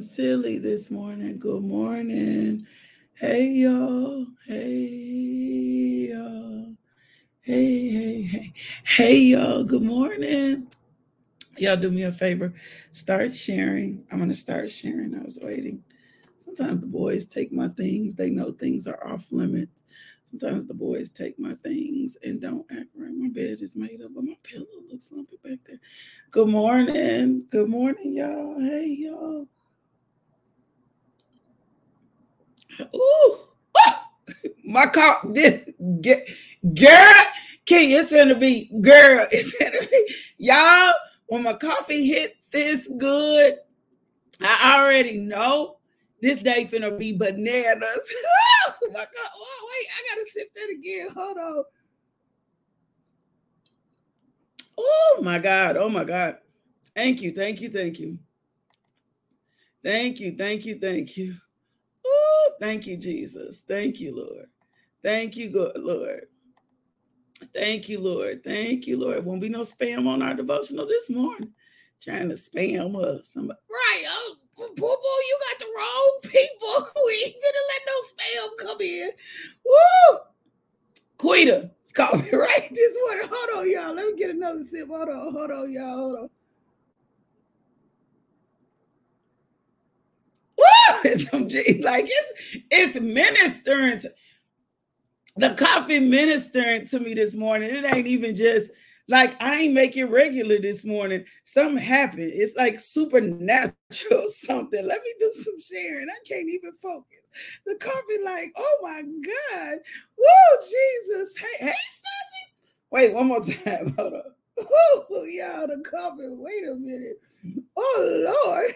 silly this morning. Good morning. Hey, y'all. Hey, y'all. Hey, hey, hey. Hey, y'all. Good morning. Y'all do me a favor. Start sharing. I'm going to start sharing. I was waiting. Sometimes the boys take my things. They know things are off limits. Sometimes the boys take my things and don't act right. My bed is made up, but my pillow looks lumpy back there. Good morning. Good morning, y'all. Hey, y'all. Ooh. Oh! My car, this get girl, Key, it's gonna be girl, it's gonna be y'all. When my coffee hit this good, I already know this day finna be bananas. oh my God. Oh, wait, I gotta sip that again. Hold on. Oh my God. Oh my God. Thank you. Thank you. Thank you. Thank you. Thank you. Thank you. Oh, thank you, Jesus. Thank you, Lord. Thank you, Lord. Thank you, Lord. Thank you, Lord. Won't be no spam on our devotional this morning. Trying to spam us. Right. Oh, Boo boo, you got the wrong people. We ain't gonna let no spam come in. Woo! Quita, it's called me right this morning. Hold on, y'all. Let me get another sip. Hold on, hold on, y'all. Hold on. It's. Like it's it's ministering to the coffee ministering to me this morning. It ain't even just like I ain't make it regular this morning. Something happened. It's like supernatural something. Let me do some sharing. I can't even focus. The coffee, like, oh my God. Whoa, Jesus. Hey, hey, Stacy. Wait, one more time. Hold on. Oh, y'all, the coffee. Wait a minute. Oh Lord.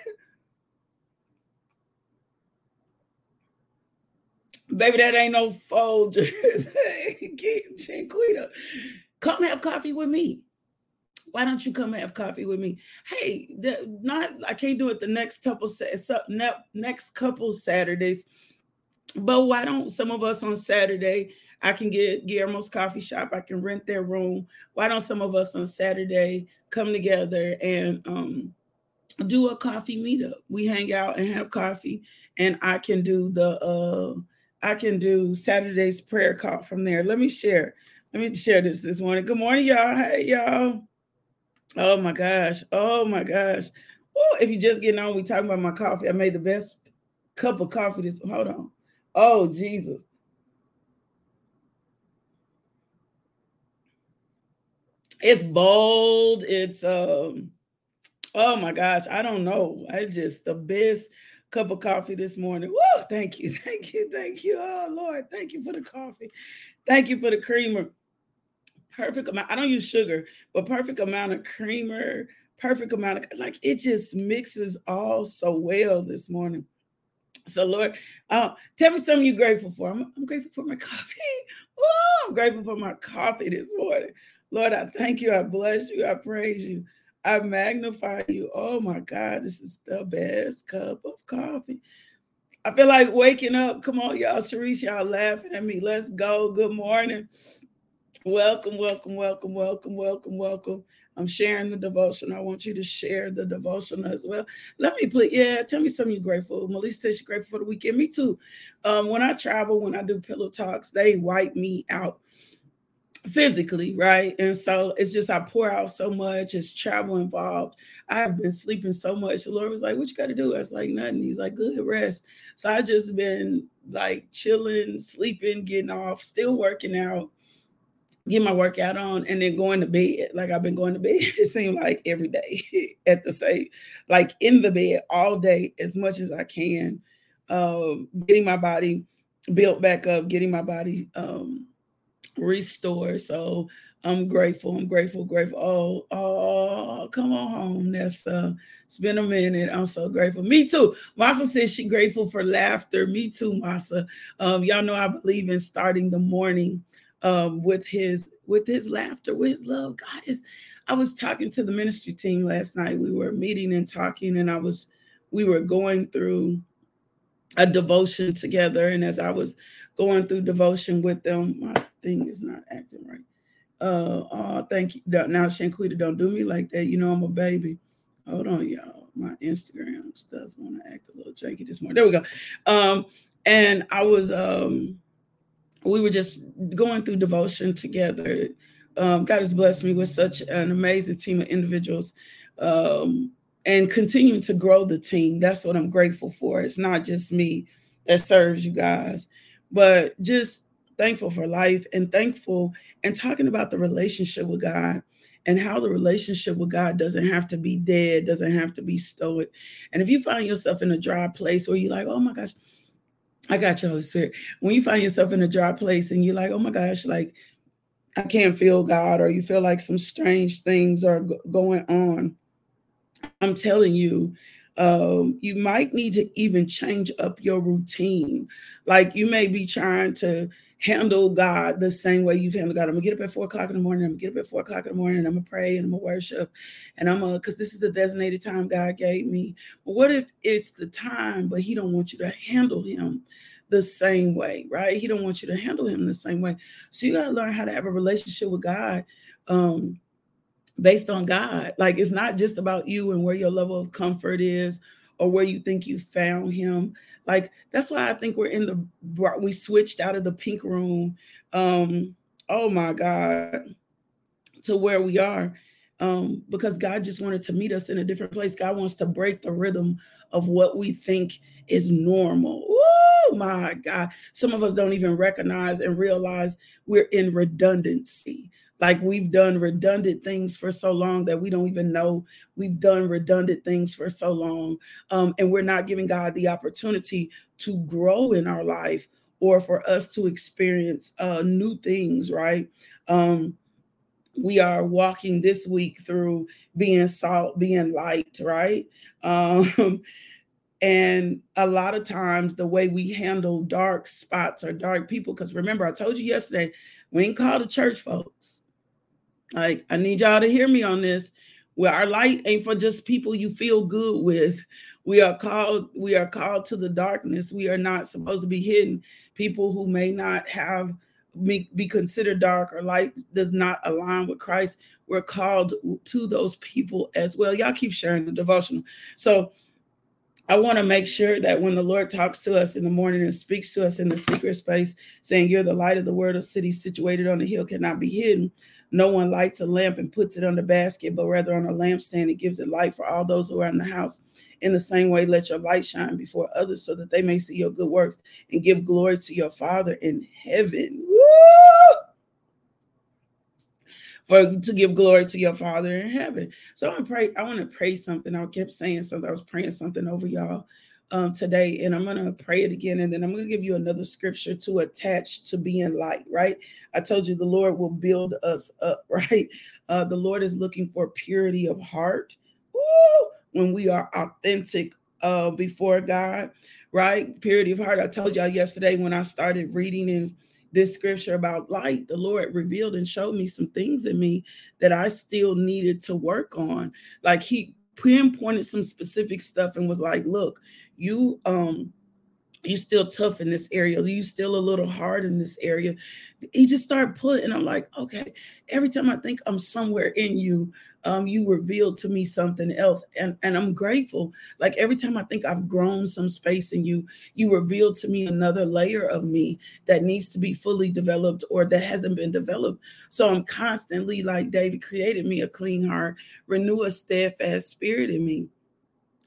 Baby, that ain't no Folgers. hey, Chiquita. Come have coffee with me. Why don't you come have coffee with me? Hey, the, not I can't do it the next couple next couple Saturdays, but why don't some of us on Saturday? I can get Guillermo's coffee shop. I can rent their room. Why don't some of us on Saturday come together and um, do a coffee meetup? We hang out and have coffee, and I can do the uh, I can do Saturday's prayer call from there. Let me share. Let me share this this morning. Good morning, y'all. Hey, y'all. Oh my gosh. Oh my gosh. Oh, if you're just getting on, we talking about my coffee. I made the best cup of coffee this. Hold on. Oh Jesus. It's bold. It's um. Oh my gosh. I don't know. I just the best cup of coffee this morning. Woo! Thank you. Thank you. Thank you. Oh Lord. Thank you for the coffee. Thank you for the creamer perfect amount. I don't use sugar, but perfect amount of creamer, perfect amount of like it just mixes all so well this morning. So Lord, uh, tell me something you're grateful for. I'm, I'm grateful for my coffee. Oh, I'm grateful for my coffee this morning. Lord, I thank you. I bless you. I praise you. I magnify you. Oh my God, this is the best cup of coffee. I feel like waking up. Come on, y'all. Sharice, y'all laughing at me. Let's go. Good morning. Welcome, welcome, welcome, welcome, welcome, welcome. I'm sharing the devotion. I want you to share the devotion as well. Let me please, yeah, tell me something you're grateful. Melissa says she's grateful for the weekend. Me too. Um, when I travel, when I do pillow talks, they wipe me out physically, right? And so it's just I pour out so much, it's travel involved. I have been sleeping so much. The Lord was like, What you got to do? I was like, Nothing. He's like, Good rest. So I just been like chilling, sleeping, getting off, still working out get my workout on and then going to bed. Like I've been going to bed, it seemed like every day at the same, like in the bed all day as much as I can. Um, getting my body built back up, getting my body um restored. So I'm grateful. I'm grateful, grateful. Oh, oh, come on home. Uh it's been a minute. I'm so grateful. Me too. Masa says she grateful for laughter. Me too, Masa. Um, y'all know I believe in starting the morning um, with his with his laughter, with his love. God is. I was talking to the ministry team last night. We were meeting and talking, and I was we were going through a devotion together. And as I was going through devotion with them, my thing is not acting right. Uh, oh, thank you. Now, Shanquita, don't do me like that. You know I'm a baby. Hold on, y'all. my Instagram stuff want to act a little janky this morning. There we go. Um, and I was um we were just going through devotion together. Um, God has blessed me with such an amazing team of individuals um, and continuing to grow the team. That's what I'm grateful for. It's not just me that serves you guys, but just thankful for life and thankful and talking about the relationship with God and how the relationship with God doesn't have to be dead, doesn't have to be stoic. And if you find yourself in a dry place where you're like, oh my gosh, I got you, Holy Spirit. When you find yourself in a dry place and you're like, oh my gosh, like I can't feel God, or you feel like some strange things are g- going on, I'm telling you, um, you might need to even change up your routine. Like you may be trying to handle God the same way you've handled God. I'm gonna get up at four o'clock in the morning. I'm gonna get up at four o'clock in the morning. I'm gonna pray and I'm gonna worship, and I'm gonna because this is the designated time God gave me. But what if it's the time, but He don't want you to handle Him the same way, right? He don't want you to handle Him the same way. So you gotta learn how to have a relationship with God. Um, based on God. Like it's not just about you and where your level of comfort is or where you think you found him. Like that's why I think we're in the we switched out of the pink room. Um, oh my God, to where we are. Um, because God just wanted to meet us in a different place. God wants to break the rhythm of what we think is normal. Oh my God. Some of us don't even recognize and realize we're in redundancy. Like we've done redundant things for so long that we don't even know we've done redundant things for so long. Um, and we're not giving God the opportunity to grow in our life or for us to experience uh, new things, right? Um, we are walking this week through being salt, being light, right? Um, and a lot of times, the way we handle dark spots or dark people, because remember, I told you yesterday, we ain't called the church folks. Like, I need y'all to hear me on this. Where our light ain't for just people you feel good with. We are called, we are called to the darkness. We are not supposed to be hidden. People who may not have be, be considered dark or light does not align with Christ. We're called to those people as well. Y'all keep sharing the devotional. So I want to make sure that when the Lord talks to us in the morning and speaks to us in the secret space, saying, You're the light of the world, a city situated on a hill cannot be hidden, no one lights a lamp and puts it on the basket, but rather on a lampstand. It gives it light for all those who are in the house. In the same way, let your light shine before others so that they may see your good works and give glory to your Father in heaven. Woo! For to give glory to your Father in heaven. So I pray. I want to pray something. I kept saying something. I was praying something over y'all um, today, and I'm going to pray it again, and then I'm going to give you another scripture to attach to being light, right? I told you the Lord will build us up, right? Uh, the Lord is looking for purity of heart Woo! when we are authentic uh, before God, right? Purity of heart. I told y'all yesterday when I started reading in this scripture about light, the Lord revealed and showed me some things in me that I still needed to work on. Like He pinpointed some specific stuff and was like, look, you um you still tough in this area. You still a little hard in this area. He just started pulling and i'm like okay every time i think i'm somewhere in you um, you revealed to me something else. And, and i'm grateful. Like every time i think i've grown some space in you you revealed to me another layer of me that needs to be fully developed or that hasn't been developed. So i'm constantly like david created me a clean heart renew a steadfast spirit in me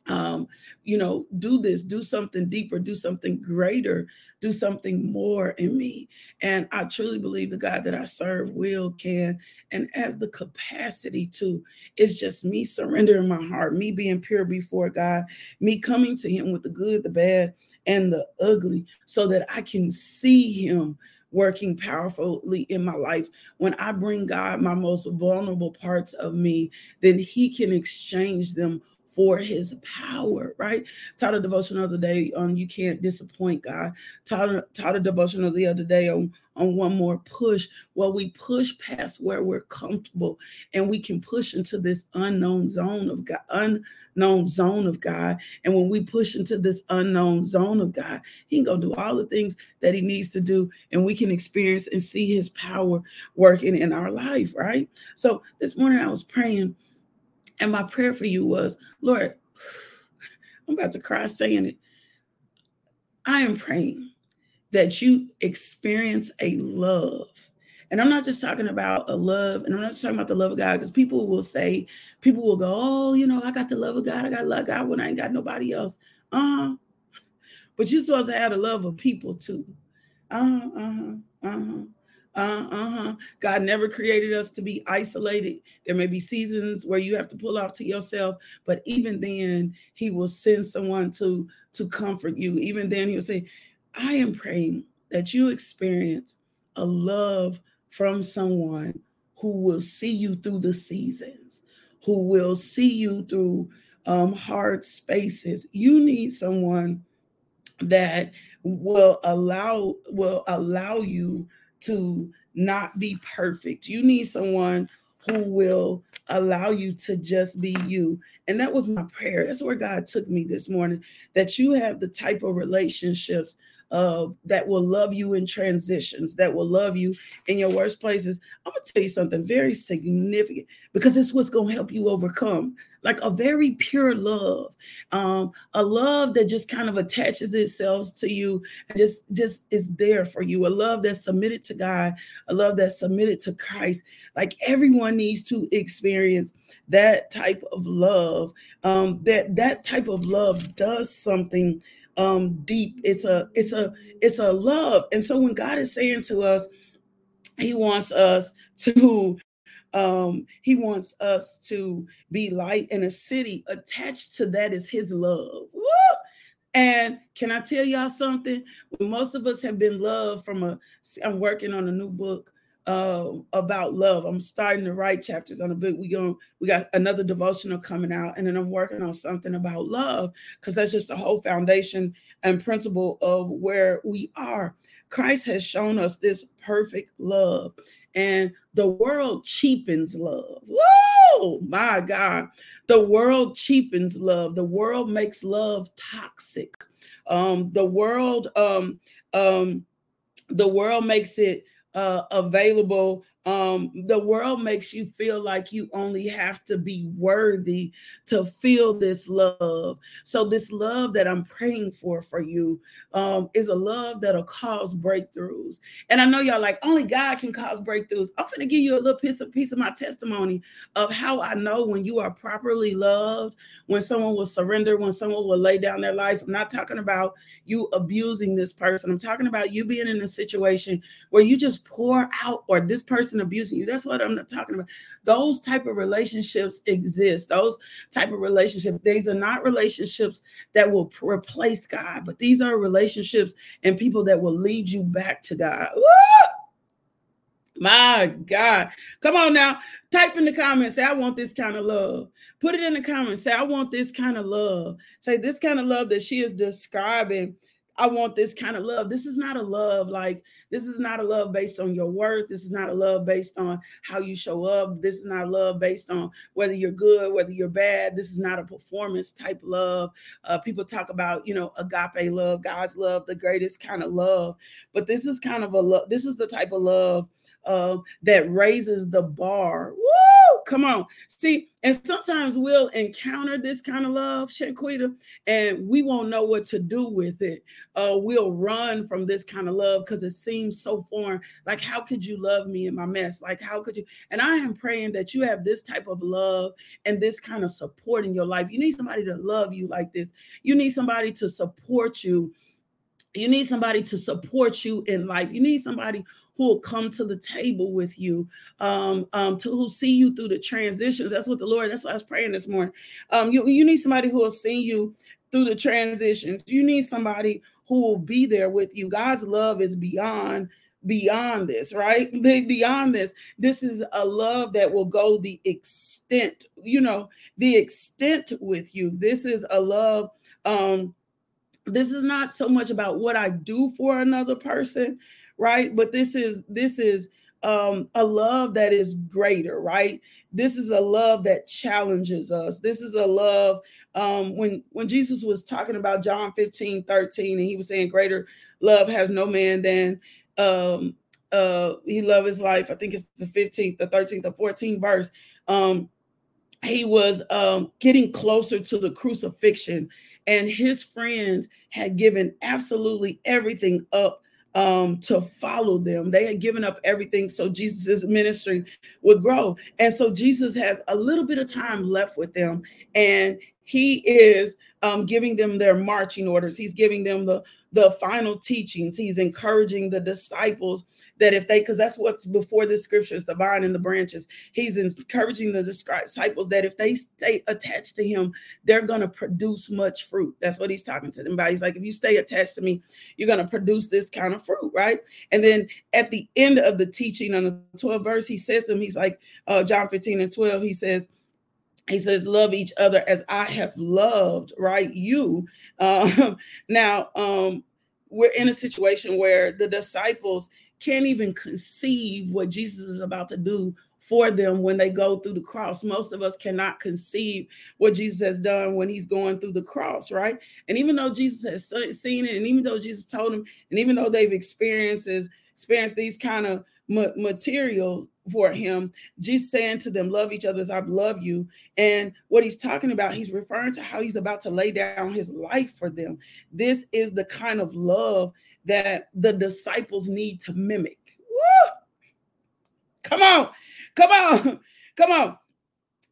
um, you know, do this, do something deeper, do something greater, do something more in me. And I truly believe the God that I serve will, can, and has the capacity to. It's just me surrendering my heart, me being pure before God, me coming to Him with the good, the bad, and the ugly, so that I can see Him working powerfully in my life. When I bring God my most vulnerable parts of me, then He can exchange them for his power, right? Taught a devotion the other day on you can't disappoint God. Taught, taught a devotional the other day on, on one more push. Well, we push past where we're comfortable and we can push into this unknown zone of God, unknown zone of God. And when we push into this unknown zone of God, he can go do all the things that he needs to do, and we can experience and see his power working in our life, right? So this morning I was praying and my prayer for you was, Lord, I'm about to cry saying it. I am praying that you experience a love. And I'm not just talking about a love, and I'm not just talking about the love of God, because people will say, people will go, Oh, you know, I got the love of God, I got love God when I ain't got nobody else. Uh-huh. But you're supposed to have the love of people too. Uh-huh, uh-huh, uh-huh. Uh, uh-huh. God never created us to be isolated. There may be seasons where you have to pull off to yourself, but even then, He will send someone to to comfort you. Even then, He'll say, "I am praying that you experience a love from someone who will see you through the seasons, who will see you through um, hard spaces. You need someone that will allow will allow you to not be perfect. You need someone who will allow you to just be you. And that was my prayer. That's where God took me this morning that you have the type of relationships uh, that will love you in transitions, that will love you in your worst places. I'm gonna tell you something very significant because it's what's gonna help you overcome. Like a very pure love, um, a love that just kind of attaches itself to you and just just is there for you. A love that's submitted to God, a love that's submitted to Christ. Like everyone needs to experience that type of love. Um, that that type of love does something um deep. It's a it's a it's a love. And so when god is saying to us he wants us to um he wants us to be light in a city attached to that is his love. Woo! and can i tell y'all something? Most of us have been loved from a i'm working on a new book uh, about love. I'm starting to write chapters on the book. We going we got another devotional coming out, and then I'm working on something about love because that's just the whole foundation and principle of where we are. Christ has shown us this perfect love, and the world cheapens love. Whoa, my God, the world cheapens love. The world makes love toxic. Um, the world, um, um, the world makes it uh, available. Um, the world makes you feel like you only have to be worthy to feel this love. So, this love that I'm praying for for you um, is a love that'll cause breakthroughs. And I know y'all like only God can cause breakthroughs. I'm to give you a little piece of piece of my testimony of how I know when you are properly loved, when someone will surrender, when someone will lay down their life. I'm not talking about you abusing this person. I'm talking about you being in a situation where you just pour out, or this person abusing you. That's what I'm not talking about. Those type of relationships exist. Those type of relationships. These are not relationships that will replace God, but these are relationships and people that will lead you back to God. Woo! My God. Come on now. Type in the comments. Say, I want this kind of love. Put it in the comments. Say, I want this kind of love. Say, this kind of love that she is describing. I want this kind of love. This is not a love like this is not a love based on your worth. This is not a love based on how you show up. This is not a love based on whether you're good, whether you're bad. This is not a performance type love. Uh, people talk about, you know, agape love, God's love, the greatest kind of love. But this is kind of a love. This is the type of love uh, that raises the bar. Woo! Come on. See, and sometimes we'll encounter this kind of love, Shaquita, and we won't know what to do with it. Uh, we'll run from this kind of love because it seems so foreign. Like, how could you love me in my mess? Like, how could you? And I am praying that you have this type of love and this kind of support in your life. You need somebody to love you like this. You need somebody to support you. You need somebody to support you in life. You need somebody who will come to the table with you, um, um, to who see you through the transitions. That's what the Lord, that's why I was praying this morning. Um, you, you need somebody who will see you through the transitions. You need somebody who will be there with you. God's love is beyond beyond this, right? beyond this, this is a love that will go the extent, you know, the extent with you. This is a love um this is not so much about what I do for another person, right? But this is this is um, a love that is greater, right? This is a love that challenges us. This is a love um, when when Jesus was talking about John 15, 13, and he was saying, Greater love has no man than um, uh, he love his life. I think it's the 15th, the 13th, the 14th verse. Um, he was um, getting closer to the crucifixion, and his friends had given absolutely everything up um, to follow them. They had given up everything so Jesus's ministry would grow. And so Jesus has a little bit of time left with them, and he is um, giving them their marching orders. He's giving them the the final teachings. He's encouraging the disciples that if they, because that's what's before the scriptures, the vine and the branches, he's encouraging the disciples that if they stay attached to him, they're going to produce much fruit. That's what he's talking to them about. He's like, if you stay attached to me, you're going to produce this kind of fruit, right? And then at the end of the teaching on the 12th verse, he says to him, he's like, uh, John 15 and 12, he says, he says love each other as i have loved right you um, now um, we're in a situation where the disciples can't even conceive what Jesus is about to do for them when they go through the cross. Most of us cannot conceive what Jesus has done when he's going through the cross, right? And even though Jesus has seen it, and even though Jesus told them, and even though they've experienced experienced these kind of materials for him, Jesus saying to them, Love each other as I love you. And what he's talking about, he's referring to how he's about to lay down his life for them. This is the kind of love that the disciples need to mimic. Woo! Come on, come on, come on.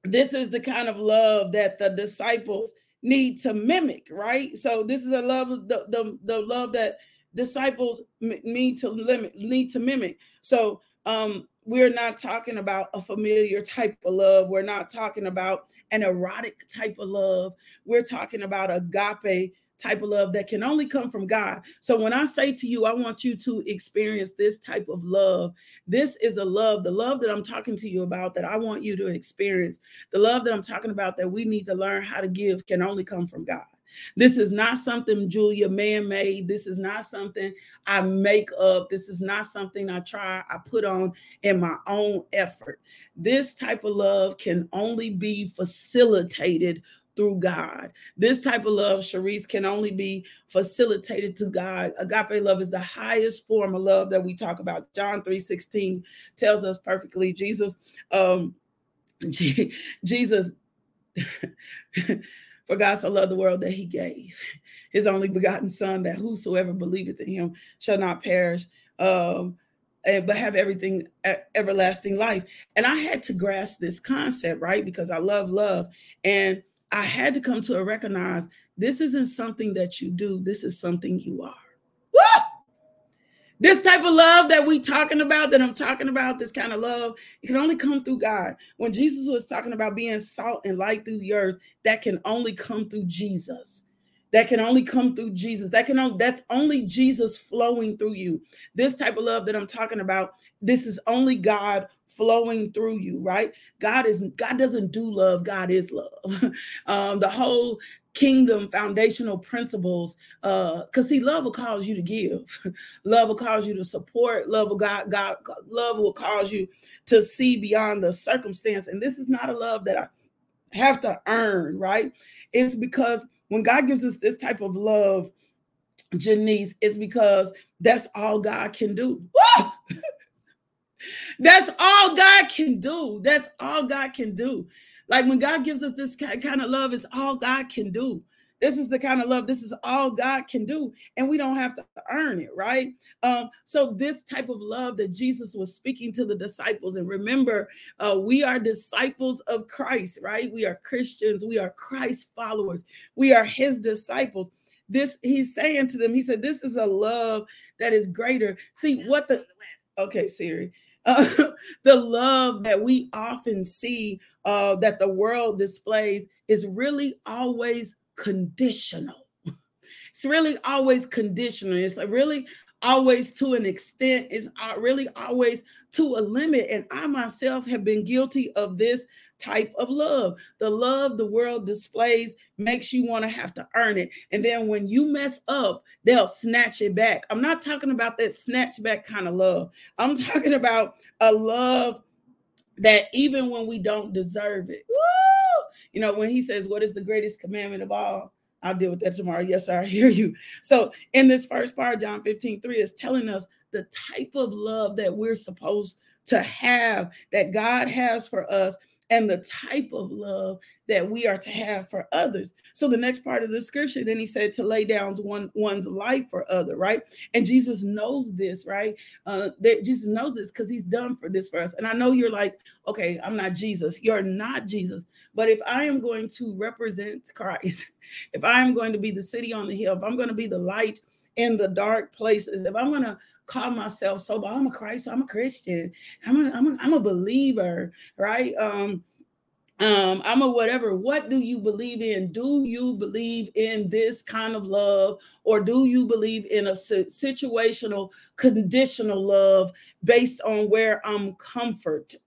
This is the kind of love that the disciples need to mimic, right? So this is a love, the, the, the love that disciples need to limit, need to mimic. So um, we're not talking about a familiar type of love. We're not talking about an erotic type of love. We're talking about agape type of love that can only come from God. So when I say to you, I want you to experience this type of love. This is a love, the love that I'm talking to you about that I want you to experience. The love that I'm talking about that we need to learn how to give can only come from God. This is not something Julia man made. This is not something I make up. This is not something I try, I put on in my own effort. This type of love can only be facilitated through God. This type of love, Sharice, can only be facilitated to God. Agape love is the highest form of love that we talk about. John 3 16 tells us perfectly. Jesus, um, Jesus, for God so loved the world that he gave his only begotten son, that whosoever believeth in him shall not perish. Um, but have everything everlasting life. And I had to grasp this concept, right? Because I love love. And I had to come to a recognize this isn't something that you do, this is something you are. This type of love that we talking about, that I'm talking about, this kind of love, it can only come through God. When Jesus was talking about being salt and light through the earth, that can only come through Jesus. That can only come through Jesus. That can only, that's only Jesus flowing through you. This type of love that I'm talking about, this is only God flowing through you, right? God is God doesn't do love, God is love. um, the whole kingdom foundational principles uh because see love will cause you to give. Love will cause you to support. Love will god god love will cause you to see beyond the circumstance. And this is not a love that i have to earn right? It's because when god gives us this type of love janice it's because that's all god can do. That's all God can do. That's all God can do. Like when God gives us this kind of love, it's all God can do. This is the kind of love, this is all God can do. And we don't have to earn it, right? Um, so, this type of love that Jesus was speaking to the disciples, and remember, uh, we are disciples of Christ, right? We are Christians, we are Christ followers, we are his disciples. This he's saying to them, he said, This is a love that is greater. See what the okay, Siri. Uh, the love that we often see uh, that the world displays is really always conditional. It's really always conditional. It's really always to an extent. It's uh, really always to a limit. And I myself have been guilty of this type of love. The love the world displays makes you want to have to earn it. And then when you mess up, they'll snatch it back. I'm not talking about that snatch back kind of love. I'm talking about a love that even when we don't deserve it, woo, you know, when he says, What is the greatest commandment of all? I'll deal with that tomorrow. Yes, sir, I hear you. So, in this first part, John 15 3 is telling us the type of love that we're supposed to have, that God has for us and the type of love that we are to have for others. So the next part of the scripture, then he said to lay down one one's life for other, right? And Jesus knows this, right? Uh, that Jesus knows this because he's done for this for us. And I know you're like, okay, I'm not Jesus. You're not Jesus. But if I am going to represent Christ, if I am going to be the city on the hill, if I'm going to be the light in the dark places, if I'm going to call myself sober, I'm a Christ, I'm a Christian, I'm a, I'm a, I'm a believer, right? Um, um i'm a whatever. What do you believe in? Do you believe in this kind of love or do you believe in a situational conditional love based on where i'm comforted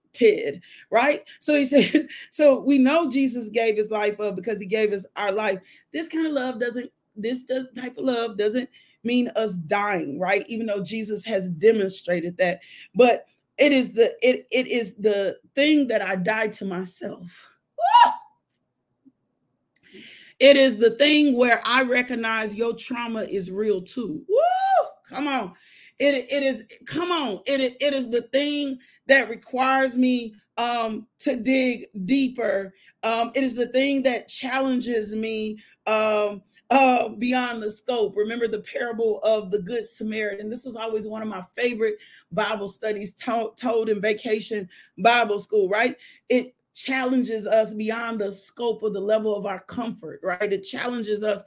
right? So he says so we know jesus gave his life up because he gave us our life. This kind of love doesn't this does type of love doesn't mean us dying right even though jesus has demonstrated that but it is the it it is the thing that I died to myself. It is the thing where I recognize your trauma is real too. Woo! Come on. It, it is come on. It, it is the thing that requires me um to dig deeper. Um, it is the thing that challenges me um uh, beyond the scope. Remember the parable of the Good Samaritan. This was always one of my favorite Bible studies to- told in vacation Bible school, right? It challenges us beyond the scope of the level of our comfort, right? It challenges us.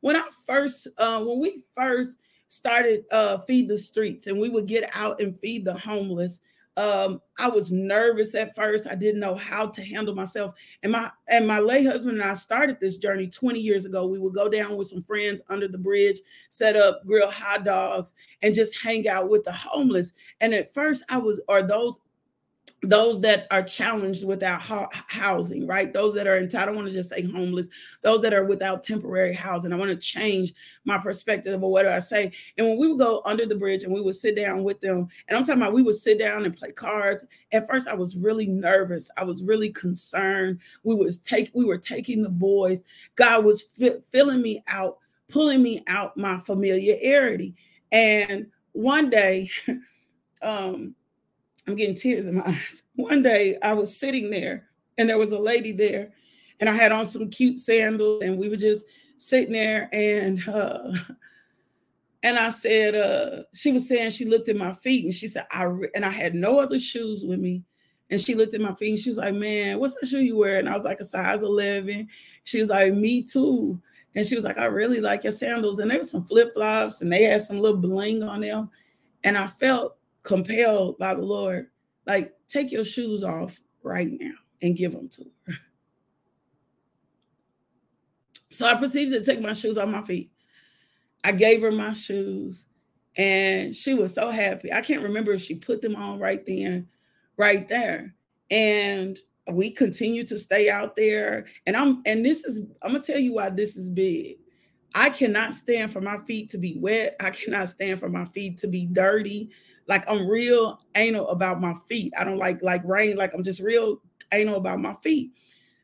When I first, uh, when we first started uh, Feed the Streets and we would get out and feed the homeless, um, I was nervous at first. I didn't know how to handle myself. And my and my late husband and I started this journey 20 years ago. We would go down with some friends under the bridge, set up, grill hot dogs, and just hang out with the homeless. And at first, I was, or those those that are challenged without housing, right? Those that are entitled, I don't want to just say homeless, those that are without temporary housing. I want to change my perspective of what do I say. And when we would go under the bridge and we would sit down with them, and I'm talking about we would sit down and play cards. At first, I was really nervous. I was really concerned. We was take we were taking the boys. God was fi- filling me out, pulling me out my familiarity. And one day, um, I'm getting tears in my eyes. One day I was sitting there and there was a lady there and I had on some cute sandals and we were just sitting there and uh and I said uh she was saying she looked at my feet and she said I re-, and I had no other shoes with me and she looked at my feet and she was like man what's the shoe you wear? And I was like a size 11 she was like me too. And she was like I really like your sandals. And there was some flip-flops and they had some little bling on them and I felt compelled by the Lord, like, take your shoes off right now and give them to her. So I proceeded to take my shoes off my feet. I gave her my shoes and she was so happy. I can't remember if she put them on right then, right there. And we continue to stay out there. And I'm and this is I'm gonna tell you why this is big. I cannot stand for my feet to be wet. I cannot stand for my feet to be dirty like I'm real anal about my feet. I don't like like rain, like I'm just real anal about my feet.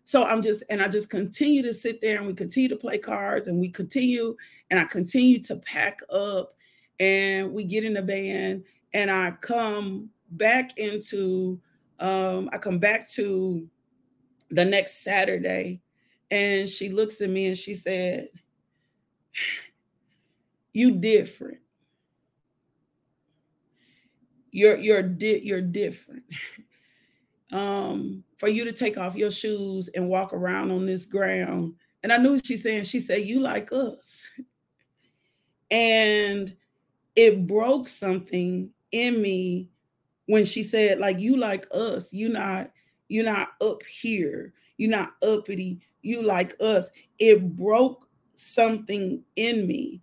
So I'm just, and I just continue to sit there and we continue to play cards and we continue, and I continue to pack up and we get in the van and I come back into, um, I come back to the next Saturday and she looks at me and she said, You different you're you're di- you're different. um, for you to take off your shoes and walk around on this ground. And I knew she's saying, she said, You like us. And it broke something in me when she said, like, you like us, you not, you're not up here, you're not uppity, you like us. It broke something in me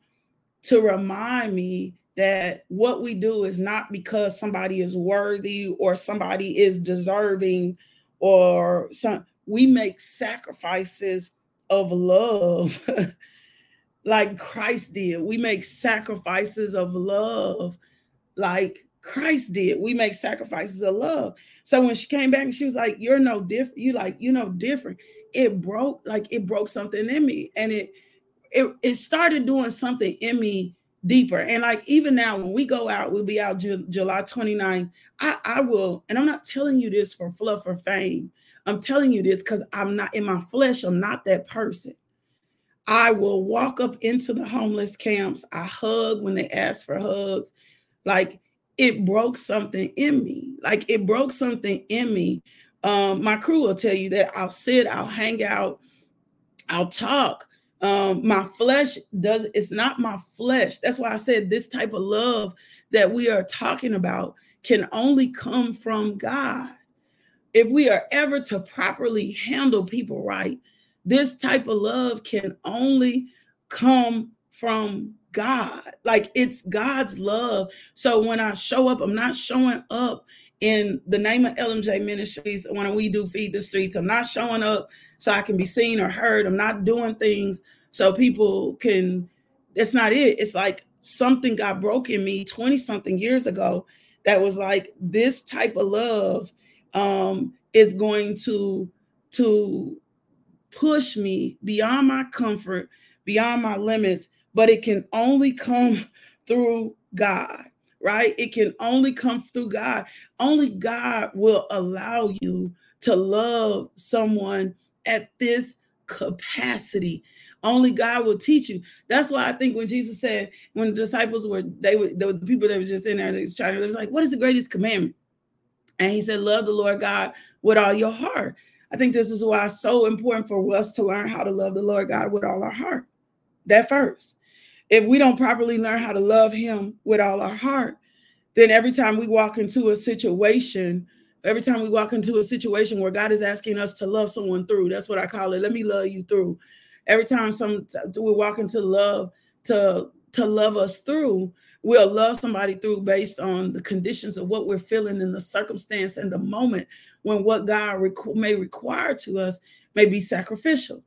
to remind me that what we do is not because somebody is worthy or somebody is deserving or some we make sacrifices of love like Christ did. We make sacrifices of love like Christ did. We make sacrifices of love. So when she came back and she was like, You're no different, you like, you know, different. It broke, like it broke something in me. And it it it started doing something in me deeper. And like even now, when we go out, we'll be out Ju- July 29th. I, I will, and I'm not telling you this for fluff or fame. I'm telling you this because I'm not in my flesh, I'm not that person. I will walk up into the homeless camps. I hug when they ask for hugs. Like it broke something in me. Like it broke something in me. Um, my crew will tell you that I'll sit, I'll hang out, I'll talk. Um, my flesh does it's not my flesh. That's why I said this type of love that we are talking about can only come from God. If we are ever to properly handle people right, this type of love can only come from God. Like it's God's love. So when I show up, I'm not showing up in the name of LMJ Ministries when we do Feed the Streets. I'm not showing up so I can be seen or heard. I'm not doing things so people can, that's not it. It's like something got broken in me 20 something years ago that was like this type of love um, is going to to push me beyond my comfort, beyond my limits, but it can only come through God, right? It can only come through God. Only God will allow you to love someone at this capacity. Only God will teach you. That's why I think when Jesus said, when the disciples were, they were the people that were just in there, they was trying, they was like, what is the greatest commandment? And he said, love the Lord God with all your heart. I think this is why it's so important for us to learn how to love the Lord God with all our heart. That first. If we don't properly learn how to love him with all our heart, then every time we walk into a situation, every time we walk into a situation where God is asking us to love someone through, that's what I call it. Let me love you through. Every time some we walk into love to to love us through, we'll love somebody through based on the conditions of what we're feeling in the circumstance and the moment when what God requ- may require to us may be sacrificial.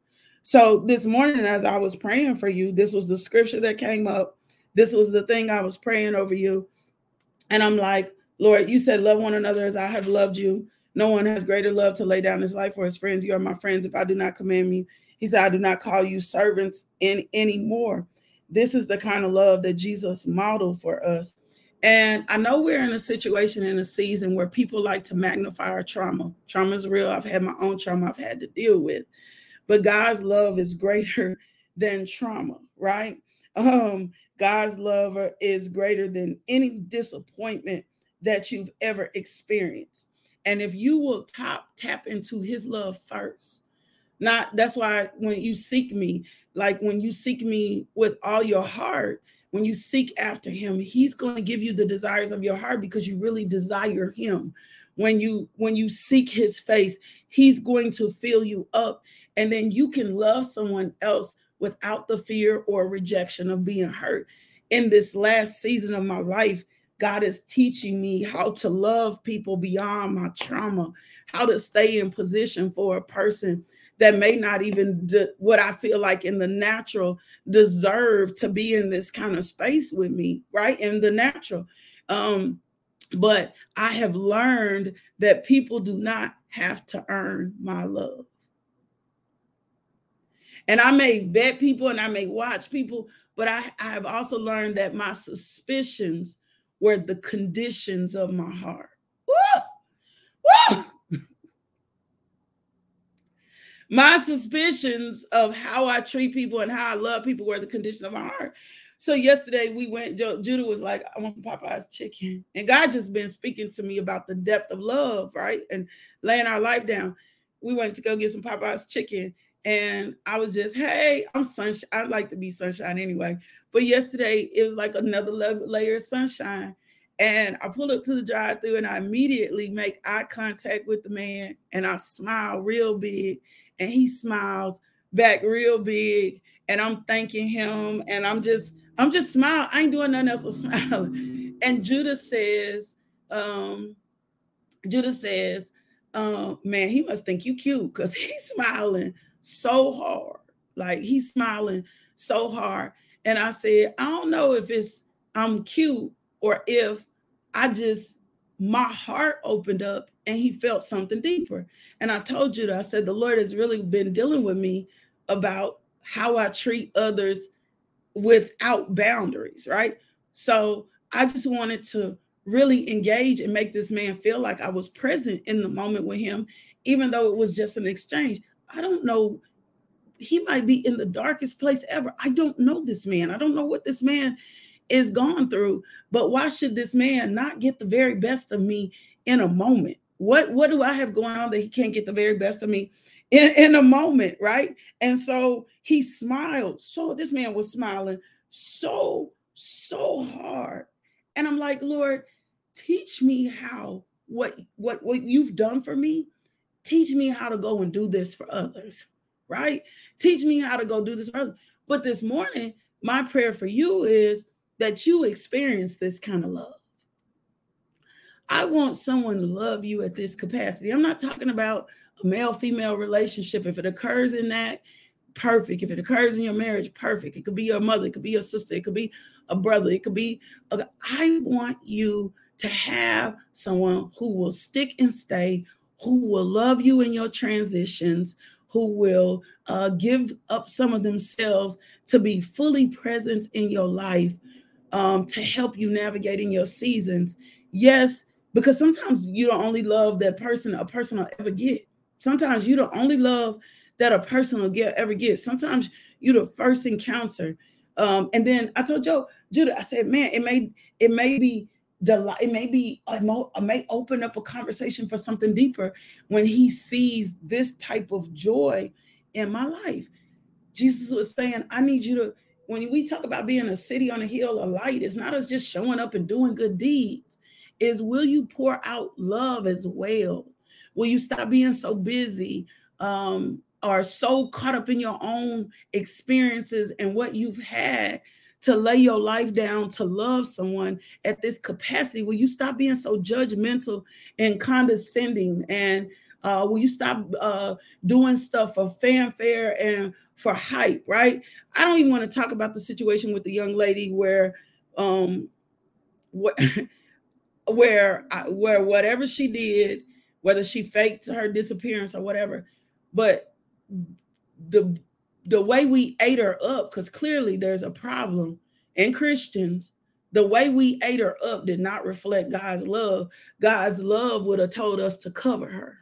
So this morning, as I was praying for you, this was the scripture that came up. This was the thing I was praying over you. And I'm like, Lord, you said, Love one another as I have loved you. No one has greater love to lay down his life for his friends. You are my friends if I do not command you. He said, I do not call you servants in anymore. This is the kind of love that Jesus modeled for us. And I know we're in a situation in a season where people like to magnify our trauma. Trauma is real. I've had my own trauma I've had to deal with. But God's love is greater than trauma, right? Um, God's love is greater than any disappointment that you've ever experienced. And if you will tap tap into his love first, not that's why when you seek me, like when you seek me with all your heart, when you seek after him he's going to give you the desires of your heart because you really desire him when you when you seek his face he's going to fill you up and then you can love someone else without the fear or rejection of being hurt in this last season of my life god is teaching me how to love people beyond my trauma how to stay in position for a person that may not even de- what I feel like in the natural deserve to be in this kind of space with me, right? In the natural. Um, but I have learned that people do not have to earn my love. And I may vet people and I may watch people, but I, I have also learned that my suspicions were the conditions of my heart. Woo! Woo! my suspicions of how I treat people and how I love people were the condition of my heart. So yesterday we went, Judah was like, I want some Popeyes chicken. And God just been speaking to me about the depth of love, right? And laying our life down. We went to go get some Popeyes chicken. And I was just, hey, I'm sunshine. I'd like to be sunshine anyway. But yesterday it was like another layer of sunshine. And I pull up to the drive through and I immediately make eye contact with the man and I smile real big and he smiles back real big and I'm thanking him and I'm just I'm just smiling. I ain't doing nothing else but smiling. And Judah says, um, Judah says, um, man, he must think you cute because he's smiling so hard. Like he's smiling so hard. And I said, I don't know if it's I'm cute or if I just my heart opened up and he felt something deeper. And I told you that I said the Lord has really been dealing with me about how I treat others without boundaries, right? So I just wanted to really engage and make this man feel like I was present in the moment with him, even though it was just an exchange. I don't know. He might be in the darkest place ever. I don't know this man. I don't know what this man is gone through. But why should this man not get the very best of me in a moment? What what do I have going on that he can't get the very best of me in, in a moment, right? And so he smiled. So this man was smiling so, so hard. And I'm like, Lord, teach me how what what what you've done for me teach me how to go and do this for others right? Teach me how to go do this for others. But this morning my prayer for you is that you experience this kind of love. I want someone to love you at this capacity. I'm not talking about a male female relationship. If it occurs in that perfect. If it occurs in your marriage perfect. It could be your mother it could be your sister it could be a brother it could be a, i want you to have someone who will stick and stay, who will love you in your transitions, who will uh, give up some of themselves to be fully present in your life um, to help you navigate in your seasons. Yes, because sometimes you don't only love that person a person will ever get. Sometimes you don't only love that a person will get ever get. Sometimes you're the first encounter. Um, and then I told Joe, Judah, I said, man, it may it may be delight it may be it may open up a conversation for something deeper when he sees this type of joy in my life. Jesus was saying i need you to when we talk about being a city on a hill a light it's not us just showing up and doing good deeds. Is will you pour out love as well? Will you stop being so busy um or so caught up in your own experiences and what you've had to lay your life down to love someone at this capacity? Will you stop being so judgmental and condescending? And uh, will you stop uh, doing stuff for fanfare and for hype? Right? I don't even want to talk about the situation with the young lady where, um, where, I, where whatever she did, whether she faked her disappearance or whatever, but the the way we ate her up, because clearly there's a problem in Christians, the way we ate her up did not reflect God's love. God's love would have told us to cover her.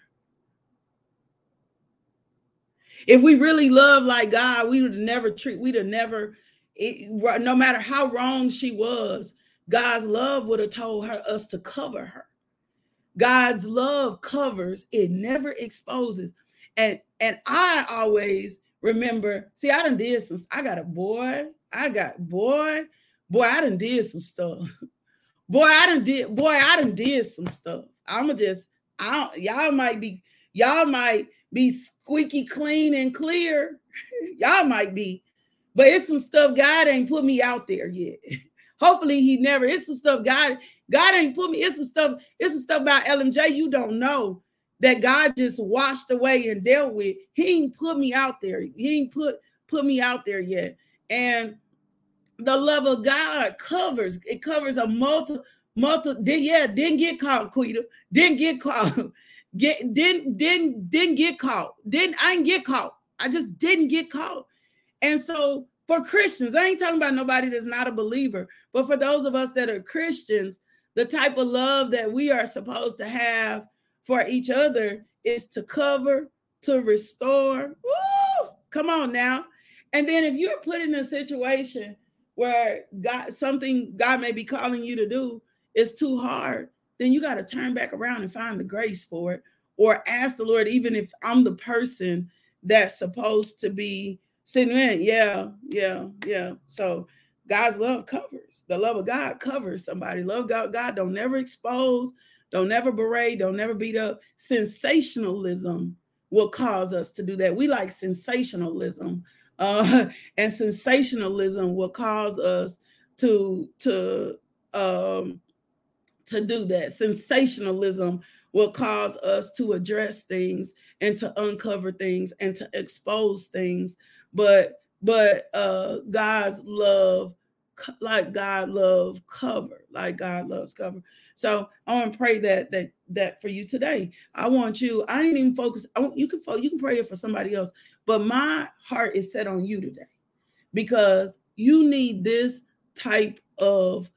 If we really love like God, we would never treat, we'd have never, it, no matter how wrong she was, God's love would have told her us to cover her. God's love covers, it never exposes. And and I always remember, see, I done did some, I got a boy, I got, boy, boy, I done did some stuff. boy, I done did, boy, I done did some stuff. I'ma just, I don't, y'all might be, y'all might be squeaky clean and clear. y'all might be, but it's some stuff God ain't put me out there yet. Hopefully he never, it's some stuff God, God ain't put me, it's some stuff, it's some stuff about LMJ you don't know that God just washed away and dealt with. He ain't put me out there. He ain't put put me out there yet. And the love of God covers it covers a multi multi did yeah didn't get caught Quita didn't get caught get didn't didn't didn't get caught didn't I didn't get caught I just didn't get caught and so for Christians I ain't talking about nobody that's not a believer but for those of us that are Christians the type of love that we are supposed to have for each other is to cover, to restore. Woo! Come on now. And then if you're put in a situation where God something God may be calling you to do is too hard, then you got to turn back around and find the grace for it or ask the Lord even if I'm the person that's supposed to be sitting in. Yeah, yeah, yeah. So God's love covers. The love of God covers somebody. Love God. God don't never expose don't never berate, don't never beat up. Sensationalism will cause us to do that. We like sensationalism. Uh, and sensationalism will cause us to to um to do that. Sensationalism will cause us to address things and to uncover things and to expose things. But but uh God's love like God love cover, like God loves cover. So I want to pray that that that for you today. I want you. I didn't even focus. I want you can you can pray it for somebody else, but my heart is set on you today because you need this type of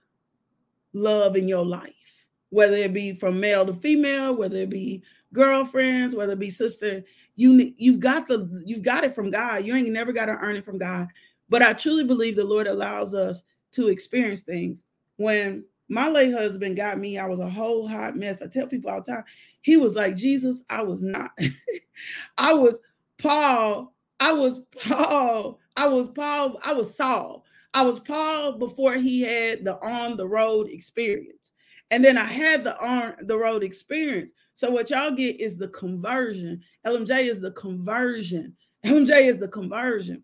love in your life, whether it be from male to female, whether it be girlfriends, whether it be sister. You you've got the you've got it from God. You ain't never got to earn it from God. But I truly believe the Lord allows us to experience things. When my late husband got me, I was a whole hot mess. I tell people all the time, he was like Jesus. I was not. I was Paul. I was Paul. I was Paul. I was Saul. I was Paul before he had the on the road experience. And then I had the on the road experience. So what y'all get is the conversion. LMJ is the conversion. LMJ is the conversion.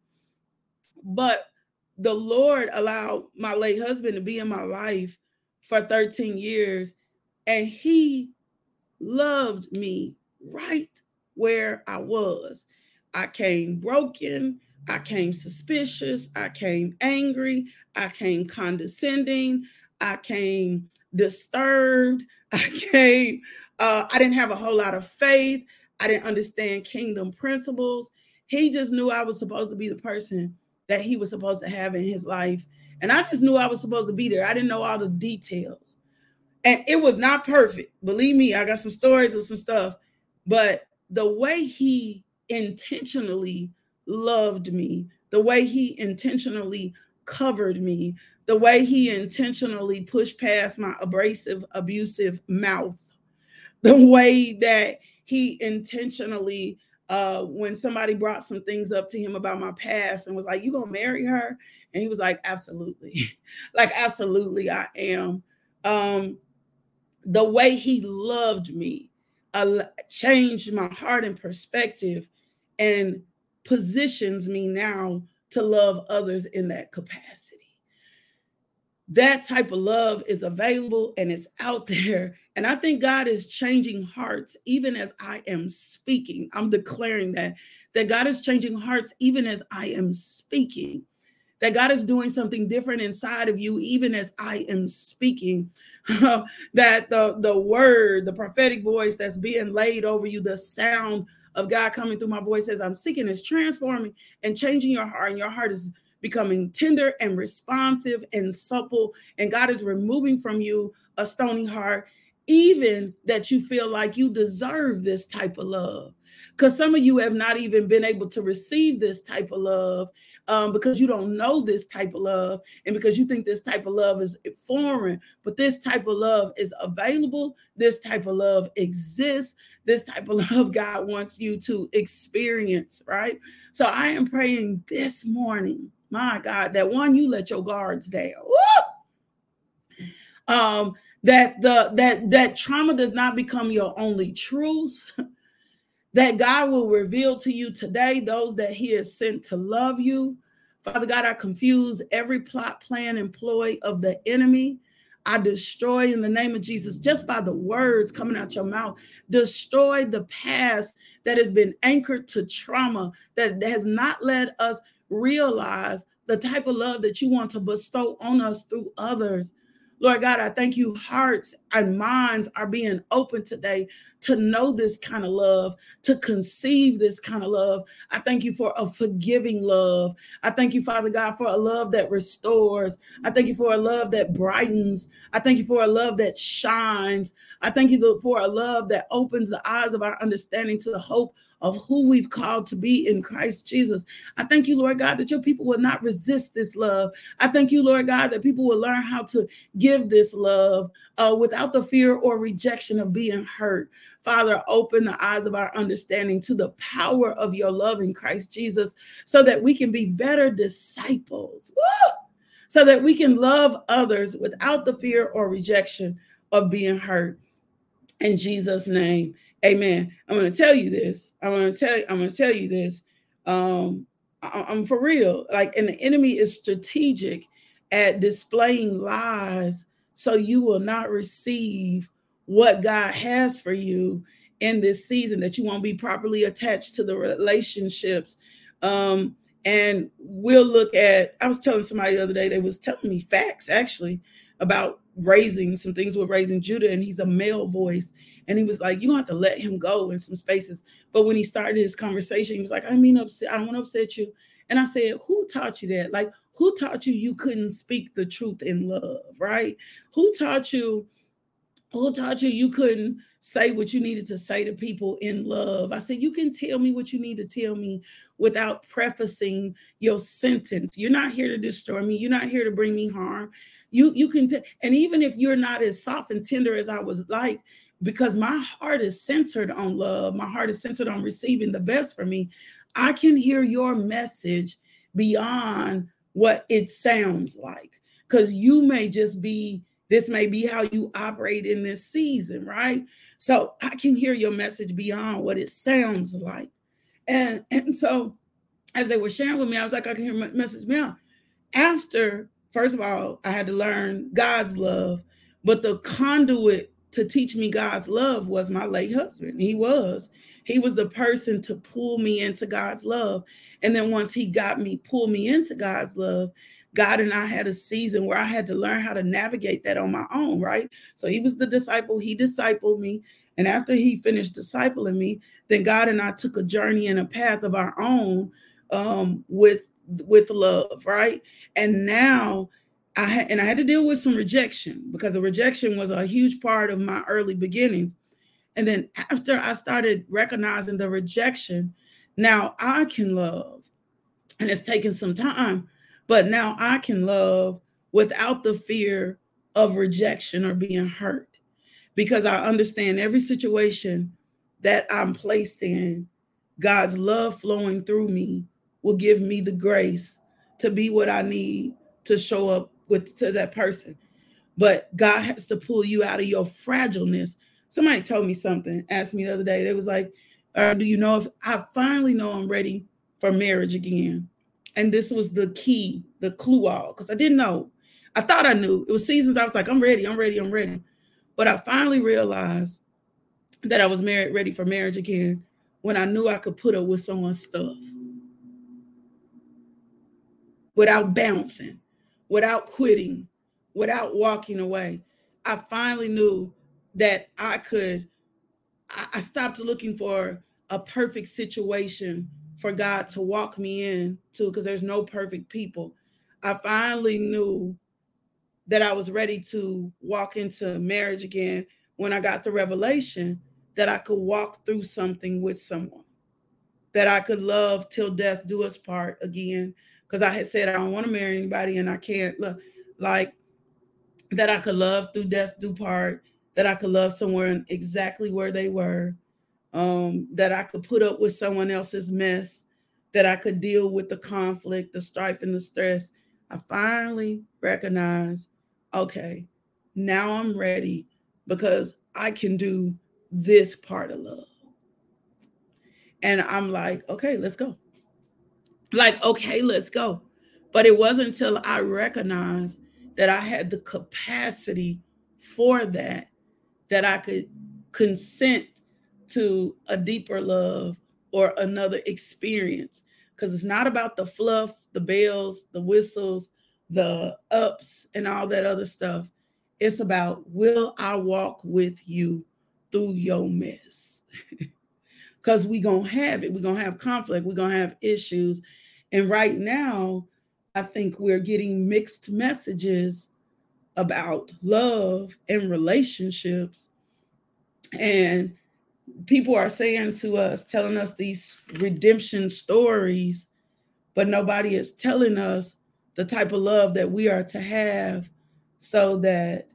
But the Lord allowed my late husband to be in my life for 13 years, and he loved me right where I was. I came broken. I came suspicious. I came angry. I came condescending. I came disturbed. I came, uh, I didn't have a whole lot of faith. I didn't understand kingdom principles. He just knew I was supposed to be the person that he was supposed to have in his life. And I just knew I was supposed to be there. I didn't know all the details. And it was not perfect. Believe me, I got some stories of some stuff. But the way he intentionally loved me, the way he intentionally covered me, the way he intentionally pushed past my abrasive, abusive mouth, the way that he intentionally, uh, when somebody brought some things up to him about my past and was like, You gonna marry her? And he was like, Absolutely. like, absolutely, I am. Um, the way he loved me uh, changed my heart and perspective and positions me now to love others in that capacity. That type of love is available and it's out there. And I think God is changing hearts even as I am speaking. I'm declaring that that God is changing hearts even as I am speaking. That God is doing something different inside of you even as I am speaking. that the the word, the prophetic voice that's being laid over you, the sound of God coming through my voice as I'm seeking is transforming and changing your heart, and your heart is becoming tender and responsive and supple. And God is removing from you a stony heart, even that you feel like you deserve this type of love. Because some of you have not even been able to receive this type of love um, because you don't know this type of love and because you think this type of love is foreign. But this type of love is available, this type of love exists this type of love God wants you to experience, right? So I am praying this morning, my God, that one, you let your guards down. Woo! Um, that the that that trauma does not become your only truth. that God will reveal to you today those that He has sent to love you. Father God, I confuse every plot, plan, employ of the enemy. I destroy in the name of Jesus, just by the words coming out your mouth, destroy the past that has been anchored to trauma, that has not let us realize the type of love that you want to bestow on us through others. Lord God, I thank you. Hearts and minds are being open today to know this kind of love, to conceive this kind of love. I thank you for a forgiving love. I thank you, Father God, for a love that restores. I thank you for a love that brightens. I thank you for a love that shines. I thank you for a love that opens the eyes of our understanding to the hope of who we've called to be in Christ Jesus. I thank you, Lord God, that your people will not resist this love. I thank you, Lord God, that people will learn how to give this love uh, without the fear or rejection of being hurt. Father, open the eyes of our understanding to the power of your love in Christ Jesus so that we can be better disciples. Woo! So that we can love others without the fear or rejection of being hurt. In Jesus' name. Amen. I'm going to tell you this. I'm going to tell you, I'm to tell you this. Um, I, I'm for real. Like, and the enemy is strategic at displaying lies so you will not receive what God has for you in this season, that you won't be properly attached to the relationships. Um, and we'll look at, I was telling somebody the other day, they was telling me facts actually about raising some things with raising Judah, and he's a male voice. And he was like, You have to let him go in some spaces. But when he started his conversation, he was like, I mean upset, I don't want to upset you. And I said, Who taught you that? Like, who taught you you couldn't speak the truth in love, right? Who taught you who taught you you couldn't say what you needed to say to people in love? I said, you can tell me what you need to tell me without prefacing your sentence. You're not here to destroy me. You're not here to bring me harm. You you can tell, and even if you're not as soft and tender as I was like, because my heart is centered on love, my heart is centered on receiving the best for me. I can hear your message beyond what it sounds like because you may just be this may be how you operate in this season, right? So I can hear your message beyond what it sounds like. And, and so as they were sharing with me, I was like, I can hear my message beyond. After, first of all, I had to learn God's love, but the conduit to teach me God's love was my late husband. He was. He was the person to pull me into God's love. And then once he got me, pull me into God's love, God and I had a season where I had to learn how to navigate that on my own, right? So he was the disciple, he discipled me. And after he finished discipling me, then God and I took a journey and a path of our own um, with with love, right? And now I had and I had to deal with some rejection because the rejection was a huge part of my early beginnings. And then after I started recognizing the rejection, now I can love. And it's taken some time, but now I can love without the fear of rejection or being hurt because I understand every situation that I'm placed in, God's love flowing through me will give me the grace to be what I need to show up with to that person. But God has to pull you out of your fragileness. Somebody told me something, asked me the other day. They was like, uh, do you know if I finally know I'm ready for marriage again? And this was the key, the clue all, because I didn't know. I thought I knew. It was seasons I was like, I'm ready, I'm ready, I'm ready. But I finally realized that I was married, ready for marriage again when I knew I could put up with someone's stuff without bouncing, without quitting, without walking away. I finally knew that I could, I stopped looking for a perfect situation for God to walk me in to because there's no perfect people. I finally knew that I was ready to walk into marriage again when I got the revelation that I could walk through something with someone, that I could love till death do us part again. Because I had said I don't want to marry anybody and I can't look like that I could love through death do part, that I could love someone exactly where they were, um, that I could put up with someone else's mess, that I could deal with the conflict, the strife, and the stress. I finally recognized okay, now I'm ready because I can do this part of love. And I'm like, okay, let's go. Like, okay, let's go. But it wasn't until I recognized that I had the capacity for that, that I could consent to a deeper love or another experience. Because it's not about the fluff, the bells, the whistles, the ups and all that other stuff. It's about will I walk with you through your mess? Because we're going to have it. We're going to have conflict. We're going to have issues. And right now, I think we're getting mixed messages about love and relationships. And people are saying to us, telling us these redemption stories, but nobody is telling us the type of love that we are to have so that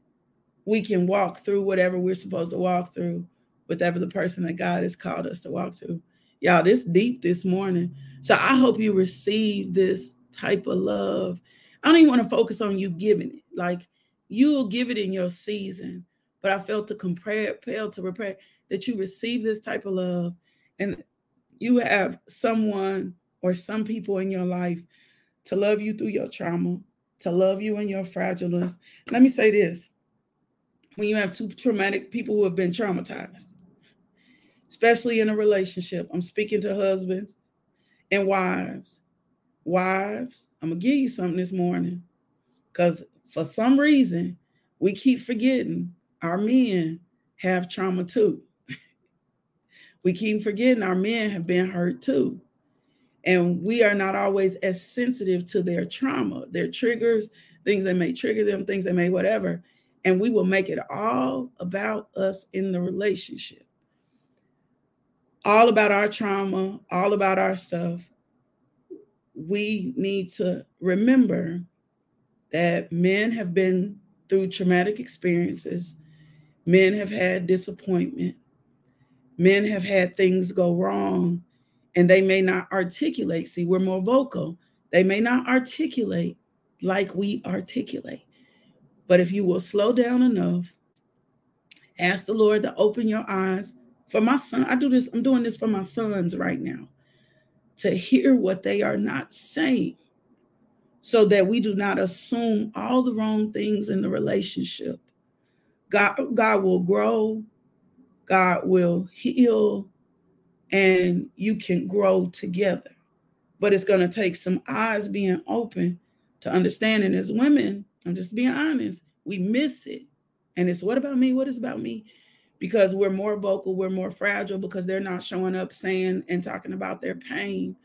we can walk through whatever we're supposed to walk through with ever the person that God has called us to walk through. Y'all, this deep this morning. So I hope you receive this type of love. I don't even want to focus on you giving it. Like you'll give it in your season. But I felt to compare, compel to prepare that you receive this type of love and you have someone or some people in your life to love you through your trauma, to love you in your fragileness. Let me say this when you have two traumatic people who have been traumatized, especially in a relationship, I'm speaking to husbands and wives. Wives, I'm going to give you something this morning because for some reason, we keep forgetting our men have trauma too. we keep forgetting our men have been hurt too. And we are not always as sensitive to their trauma, their triggers, things that may trigger them, things that may whatever. And we will make it all about us in the relationship. All about our trauma, all about our stuff. We need to remember that men have been through traumatic experiences, men have had disappointment, men have had things go wrong, and they may not articulate. See, we're more vocal. They may not articulate like we articulate. But if you will slow down enough, ask the Lord to open your eyes for my son. I do this, I'm doing this for my sons right now to hear what they are not saying so that we do not assume all the wrong things in the relationship. God, God will grow, God will heal, and you can grow together. But it's going to take some eyes being open to understand. And as women, I'm just being honest, we miss it. And it's what about me? What is about me? Because we're more vocal, we're more fragile because they're not showing up saying and talking about their pain.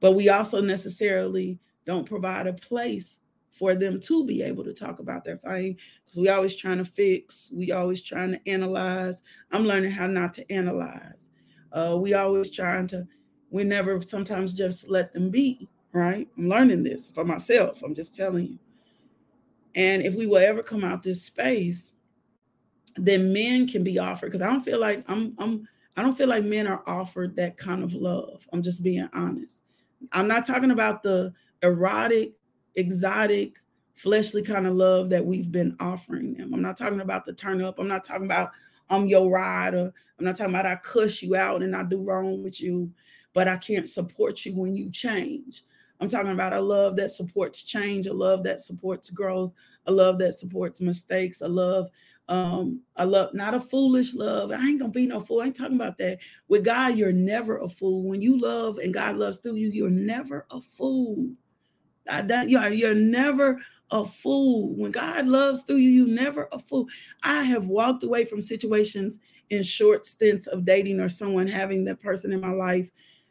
But we also necessarily don't provide a place for them to be able to talk about their pain because we always trying to fix, we always trying to analyze. I'm learning how not to analyze. Uh, we always trying to, we never sometimes just let them be, right? I'm learning this for myself. I'm just telling you. And if we will ever come out this space, then men can be offered because I don't feel like I'm I'm I don't feel like men are offered that kind of love. I'm just being honest. I'm not talking about the erotic, exotic, fleshly kind of love that we've been offering them. I'm not talking about the turn up. I'm not talking about I'm your rider. I'm not talking about I cuss you out and I do wrong with you, but I can't support you when you change. I'm talking about a love that supports change, a love that supports growth, a love that supports mistakes, a love um a love not a foolish love. I ain't gonna be no fool. I ain't talking about that. With god you're never a fool. When you love and god loves through you you're never a fool. I, that, you're, you're never a fool. When God loves through you, you never a fool. I have walked away from situations in short stints of dating or someone having that person in my life,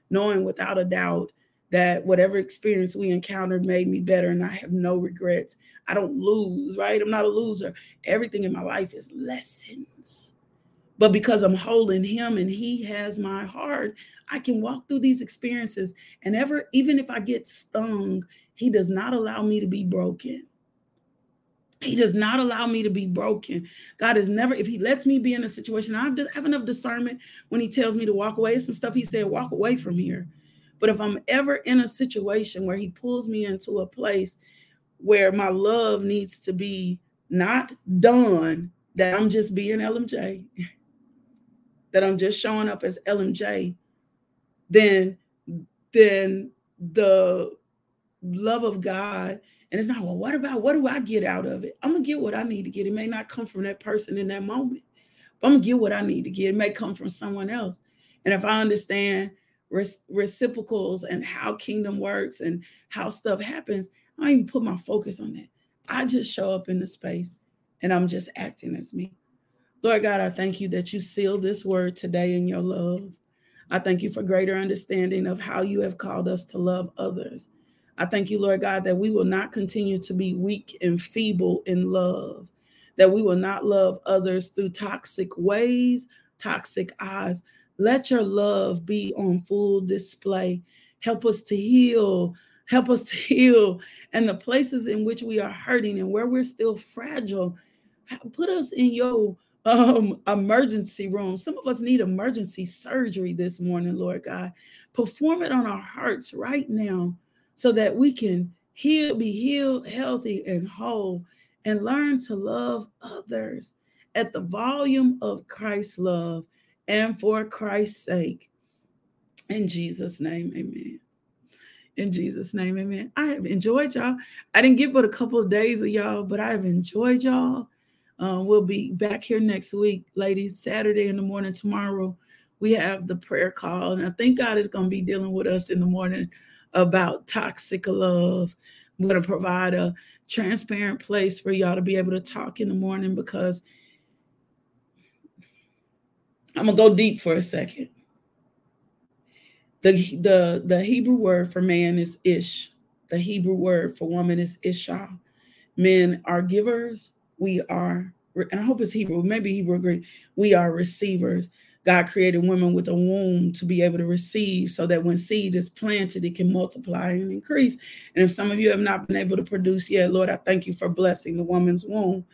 knowing without a doubt that whatever experience we encountered made me better and I have no regrets. I don't lose, right? I'm not a loser. Everything in my life is lessons. But because I'm holding him and he has my heart, I can walk through these experiences and ever even if I get stung he does not allow me to be broken. He does not allow me to be broken. God is never, if He lets me be in a situation, I have enough discernment when He tells me to walk away. Some stuff He said, walk away from here. But if I'm ever in a situation where He pulls me into a place where my love needs to be not done, that I'm just being LMJ, that I'm just showing up as LMJ, then then the love of God. And it's not, well, what about what do I get out of it? I'm gonna get what I need to get. It may not come from that person in that moment, but I'm gonna get what I need to get. It may come from someone else. And if I understand reciprocals and how kingdom works and how stuff happens, I even put my focus on that. I just show up in the space and I'm just acting as me. Lord God, I thank you that you seal this word today in your love. I thank you for greater understanding of how you have called us to love others. I thank you, Lord God, that we will not continue to be weak and feeble in love, that we will not love others through toxic ways, toxic eyes. Let your love be on full display. Help us to heal. Help us to heal. And the places in which we are hurting and where we're still fragile, put us in your um emergency room. Some of us need emergency surgery this morning, Lord God. Perform it on our hearts right now so that we can heal, be healed, healthy, and whole, and learn to love others at the volume of Christ's love and for Christ's sake. In Jesus' name, amen. In Jesus' name, amen. I have enjoyed y'all. I didn't get but a couple of days of y'all, but I have enjoyed y'all. Uh, we'll be back here next week, ladies, Saturday in the morning. Tomorrow, we have the prayer call. And I think God is going to be dealing with us in the morning about toxic love. I'm going to provide a transparent place for y'all to be able to talk in the morning because I'm to go deep for a second. The, the, the Hebrew word for man is ish. The Hebrew word for woman is isha. Men are givers. We are, and I hope it's Hebrew, maybe Hebrew. We are receivers. God created women with a womb to be able to receive so that when seed is planted, it can multiply and increase. And if some of you have not been able to produce yet, Lord, I thank you for blessing the woman's womb.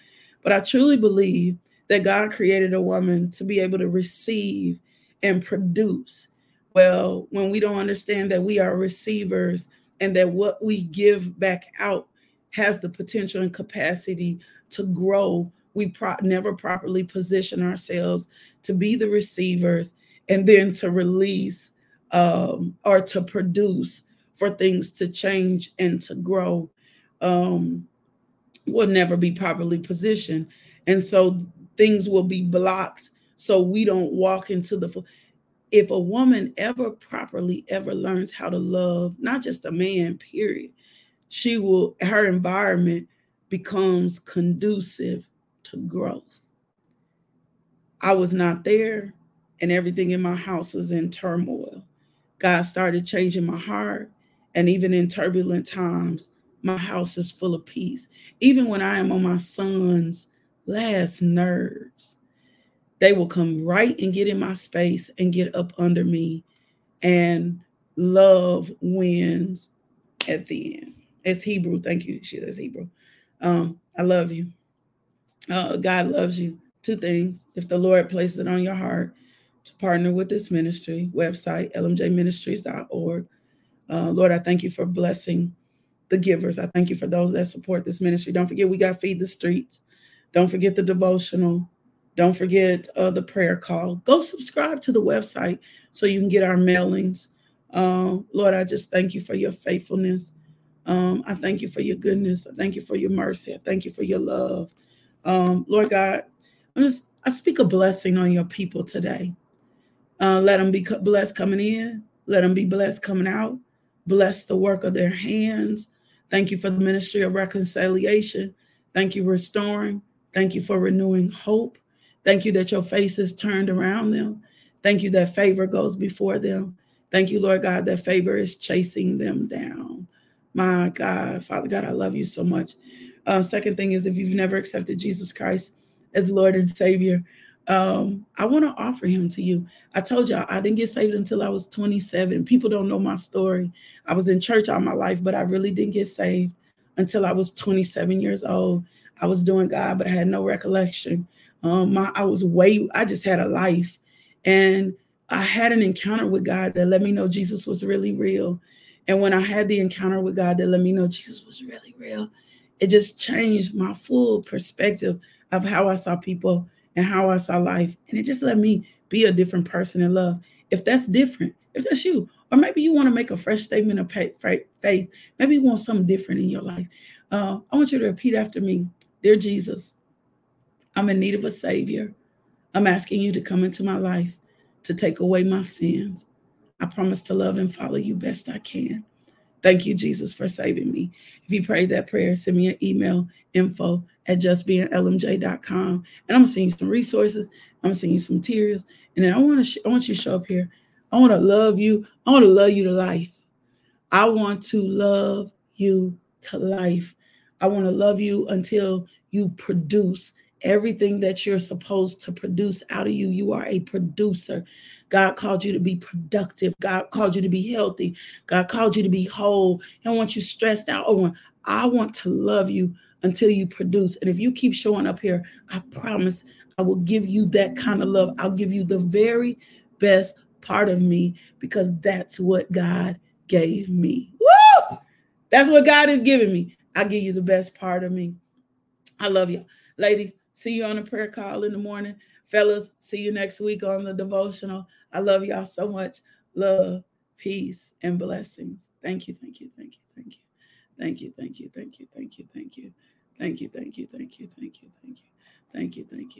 But I truly believe that God created a woman to be able to receive and produce. Well, when we don't understand that we are receivers and that what we give back out has the potential and capacity to grow, we pro- never properly position ourselves to be the receivers and then to release um, or to produce for things to change and to grow um, will never be properly positioned. And so things will be blocked so we don't walk into the if a woman ever properly ever learns how to love not just a man period she will her environment becomes conducive to growth. I was not there and everything in my house was in turmoil. God started changing my heart and even in turbulent times my house is full of peace. Even when i am on my son's last nerves. They will come right and get in my space and get up under me and love wins at the end. It's hebrew. Thank you she that's hebrew. Um i love you. Uh, god loves you. Two things. If the lord places it on your heart to partner with this ministry website lmjministries.org uh, lord i thank you for blessing the givers. I thank you for those that support this ministry. Don't forget we got feed the streets don't forget the devotional don't forget uh, the prayer call. Go subscribe to the website so you can get our mailings. Um, Lord, I just thank you for your faithfulness. Um, I thank you for your goodness. I thank you for your mercy. I thank you for your love. Um, Lord God, I'm just I speak a blessing on your people today. Uh, let them be blessed coming in. Let them be blessed coming out. Bless the work of their hands. Thank you for the ministry of reconciliation. Thank you for restoring. Thank you for renewing hope. Thank you that your face is turned around them. Thank you that favor goes before them. Thank you, Lord God, that favor is chasing them down. My God, Father God, I love you so much. Uh, second thing is if you've never accepted Jesus Christ as Lord and Savior, um, I want to offer him to you. I told y'all I didn't get saved until I was 27. People don't know my story. I was in church all my life, but I really didn't get saved until I was 27 years old. I was doing God, but I had no recollection. Um, my, I was way, I just had a life. And I had an encounter with God that let me know Jesus was really real. And when I had the encounter with God that let me know Jesus was really real, it just changed my full perspective of how I saw people and how I saw life. And it just let me be a different person in love. If that's different, if that's you, or maybe you want to make a fresh statement of faith, maybe you want something different in your life. Uh, I want you to repeat after me Dear Jesus, I'm in need of a Savior. I'm asking you to come into my life to take away my sins. I promise to love and follow you best I can. Thank you, Jesus, for saving me. If you prayed that prayer, send me an email info at justbeinglmj.com. And I'm gonna send you some resources. I'm gonna send you some materials. And then I want to sh- I want you to show up here. I want to love you. I want to love you to life. I want to love you to life. I want to love you until you produce everything that you're supposed to produce out of you. You are a producer. God called you to be productive. God called you to be healthy. God called you to be whole. Don't want you stressed out. Oh, I want to love you until you produce. And if you keep showing up here, I promise I will give you that kind of love. I'll give you the very best part of me because that's what God gave me. Woo! That's what God is giving me. I give you the best part of me. I love you. Ladies, See you on a prayer call in the morning. Fellas, see you next week on the devotional. I love y'all so much. Love, peace, and blessings. Thank you, thank you, thank you, thank you. Thank you, thank you, thank you, thank you, thank you. Thank you, thank you, thank you, thank you, thank you. Thank you, thank you.